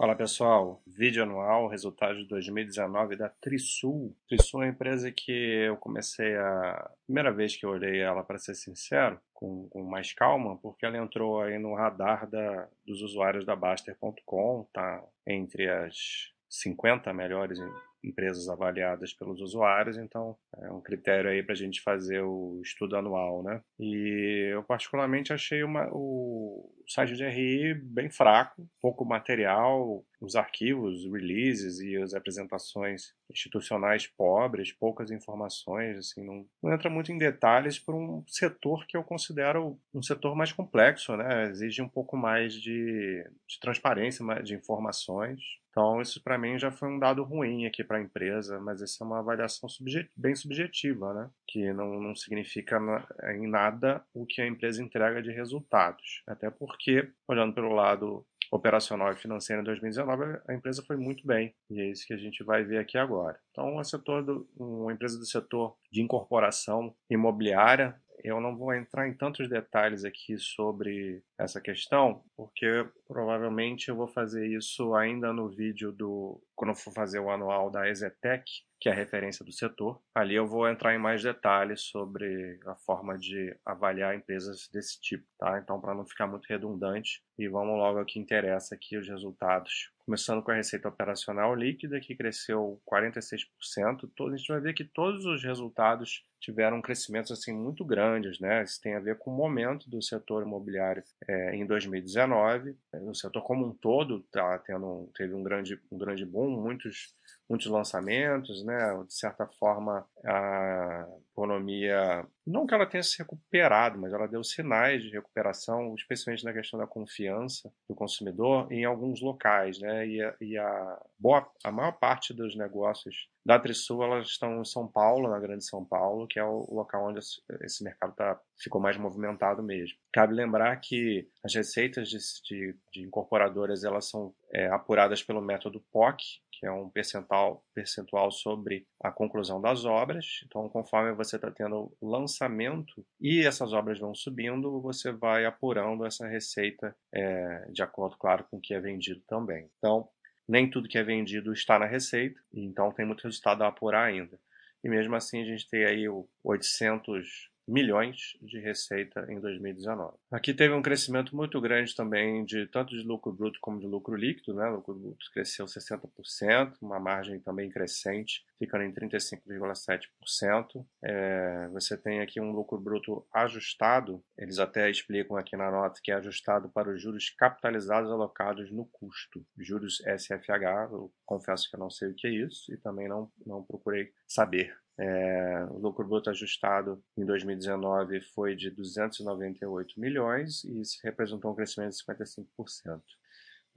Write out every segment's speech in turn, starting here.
Fala pessoal, vídeo anual, resultado de 2019 da Trisul. Trisul é uma empresa que eu comecei a. Primeira vez que eu olhei ela, para ser sincero, com, com, mais calma, porque ela entrou aí no radar da, dos usuários da Baster.com, tá entre as 50 melhores empresas avaliadas pelos usuários, então é um critério aí para a gente fazer o estudo anual, né? E eu particularmente achei uma, o site de RI bem fraco, pouco material, os arquivos, releases e as apresentações institucionais pobres, poucas informações, assim, não, não entra muito em detalhes por um setor que eu considero um setor mais complexo, né? Exige um pouco mais de, de transparência, de informações. Então, isso para mim já foi um dado ruim aqui para a empresa, mas essa é uma avaliação subjet bem subjetiva, né? que não, não significa na, em nada o que a empresa entrega de resultados. Até porque, olhando pelo lado operacional e financeiro em 2019, a empresa foi muito bem, e é isso que a gente vai ver aqui agora. Então, é setor do, uma empresa do setor de incorporação imobiliária, eu não vou entrar em tantos detalhes aqui sobre essa questão, porque provavelmente eu vou fazer isso ainda no vídeo do quando eu for fazer o anual da Exetec, que é a referência do setor. Ali eu vou entrar em mais detalhes sobre a forma de avaliar empresas desse tipo, tá? Então, para não ficar muito redundante, e vamos logo ao que interessa aqui, os resultados. Começando com a receita operacional líquida, que cresceu 46%. A gente vai ver que todos os resultados tiveram crescimentos assim muito grandes, né? Isso tem a ver com o momento do setor imobiliário é, em 2019. O setor como um todo tá tendo, teve um grande, um grande boom, muitos muitos lançamentos, né? De certa forma, a economia, não que ela tenha se recuperado, mas ela deu sinais de recuperação, especialmente na questão da confiança do consumidor em alguns locais, né? E a, e a boa, a maior parte dos negócios da Trisul elas estão em São Paulo, na Grande São Paulo, que é o local onde esse mercado tá, ficou mais movimentado mesmo. Cabe lembrar que as receitas de, de, de incorporadoras elas são é, apuradas pelo método POC, que é um percentual, percentual sobre a conclusão das obras. Então, conforme você está tendo lançamento e essas obras vão subindo, você vai apurando essa receita é, de acordo, claro, com o que é vendido também. Então, nem tudo que é vendido está na receita, então tem muito resultado a apurar ainda. E mesmo assim a gente tem aí o 800 milhões de receita em 2019. Aqui teve um crescimento muito grande também de tanto de lucro bruto como de lucro líquido, né? Lucro bruto cresceu 60%, uma margem também crescente, ficando em 35,7%. É, você tem aqui um lucro bruto ajustado, eles até explicam aqui na nota que é ajustado para os juros capitalizados alocados no custo, juros SFH, eu confesso que eu não sei o que é isso e também não, não procurei saber é, o lucro bruto ajustado em 2019 foi de 298 milhões e isso representou um crescimento de 55%.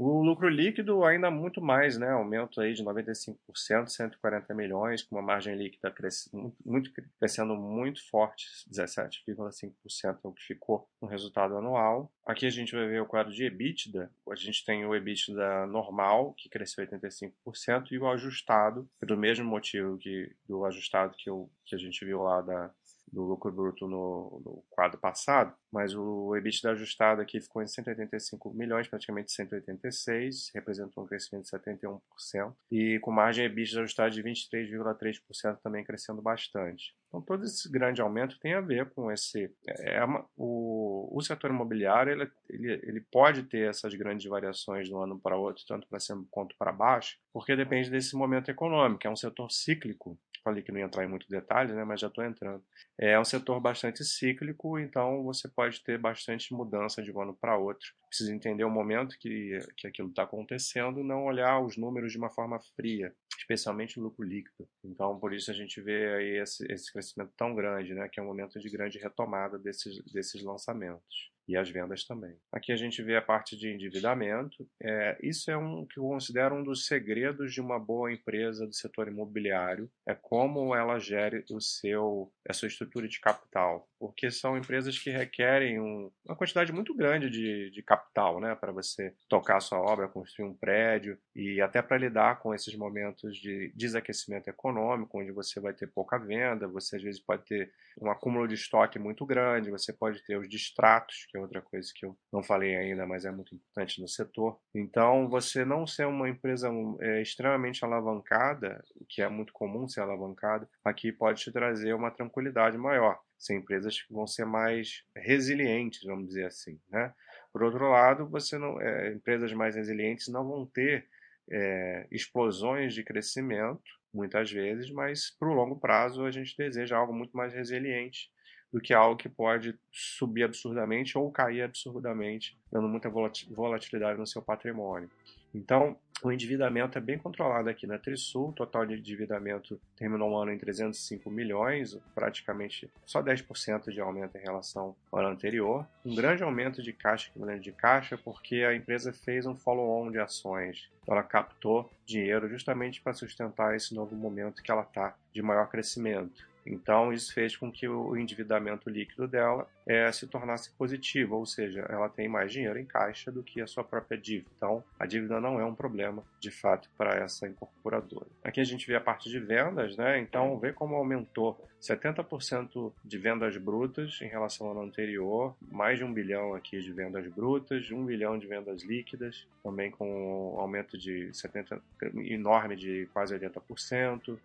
O lucro líquido ainda muito mais, né? Aumento aí de 95%, 140 milhões, com uma margem líquida crescendo muito, crescendo muito forte, 17,5% é o que ficou no resultado anual. Aqui a gente vai ver o quadro de EBITDA. A gente tem o EBITDA normal, que cresceu 85%, e o ajustado, pelo mesmo motivo que do ajustado que, eu, que a gente viu lá da, do lucro bruto no, no, quadro passado, mas o EBITDA ajustado aqui ficou em 185 milhões, praticamente 186, representou um crescimento de 71%, e com margem EBITDA ajustada de 23,3% também crescendo bastante. Então, todo esse grande aumento tem a ver com esse. É, é o, o setor imobiliário ele, ele, ele pode ter essas grandes variações de um ano para outro, tanto para cima quanto para baixo, porque depende desse momento econômico. É um setor cíclico falei que não ia entrar em muito detalhe, né, mas já estou entrando. É um setor bastante cíclico, então você pode ter bastante mudança de um ano para outro. Precisa entender o momento que, que aquilo está acontecendo, não olhar os números de uma forma fria, especialmente o lucro líquido. Então, por isso a gente vê aí esse, esse crescimento tão grande, né, que é um momento de grande retomada desses, desses lançamentos e as vendas também. Aqui a gente vê a parte de endividamento. É, isso é um que eu considero um dos segredos de uma boa empresa do setor imobiliário, é como ela gere o seu a sua estrutura de capital, porque são empresas que requerem um, uma quantidade muito grande de, de capital, né, para você tocar a sua obra, construir um prédio e até para lidar com esses momentos de desaquecimento econômico, onde você vai ter pouca venda, você às vezes pode ter um acúmulo de estoque muito grande, você pode ter os distratos que é outra coisa que eu não falei ainda, mas é muito importante no setor. Então, você não ser uma empresa é, extremamente alavancada, que é muito comum ser alavancada, aqui pode te trazer uma tranquilidade maior. Ser empresas que vão ser mais resilientes, vamos dizer assim, né? Por outro lado, você não, é, empresas mais resilientes não vão ter é, explosões de crescimento, muitas vezes, mas para o longo prazo a gente deseja algo muito mais resiliente do que algo que pode subir absurdamente ou cair absurdamente, dando muita volatilidade no seu patrimônio. Então, o endividamento é bem controlado aqui na Trisul. O total de endividamento terminou o ano em 305 milhões, praticamente só 10% de aumento em relação ao ano anterior. Um grande aumento de caixa de caixa, porque a empresa fez um follow-on de ações. Então, ela captou dinheiro justamente para sustentar esse novo momento que ela está de maior crescimento. Então, isso fez com que o endividamento líquido dela é, se tornasse positivo, ou seja, ela tem mais dinheiro em caixa do que a sua própria dívida. Então, a dívida não é um problema, de fato, para essa incorporadora. Aqui a gente vê a parte de vendas, né? Então, vê como aumentou 70% de vendas brutas em relação ao ano anterior, mais de um bilhão aqui de vendas brutas, um bilhão de vendas líquidas, também com um aumento de 70 enorme de quase 80%.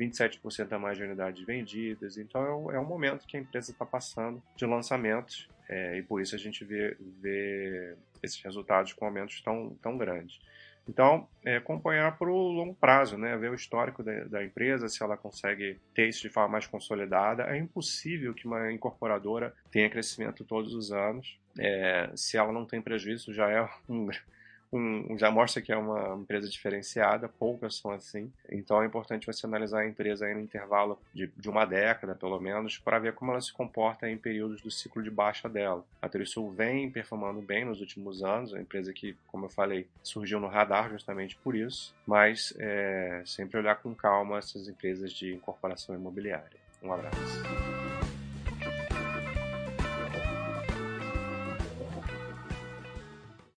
27% a mais de unidades vendidas. Então é, é um momento que a empresa está passando de lançamentos é, e por isso a gente vê, vê esses resultados com aumentos tão, tão grandes. Então, é, acompanhar para o longo prazo, né? ver o histórico da, da, empresa, se ela consegue ter isso de forma mais consolidada. É impossível que uma incorporadora tenha crescimento todos os anos. É, se ela não tem prejuízo, já é um, um, já mostra que é uma empresa diferenciada, poucas são assim. Então é importante você analisar a empresa aí no intervalo de, de uma década, pelo menos, para ver como ela se comporta em períodos do ciclo de baixa dela. A Trisul vem performando bem nos últimos anos, é uma empresa que, como eu falei, surgiu no radar justamente por isso, mas é, sempre olhar com calma essas empresas de incorporação imobiliária. Um abraço.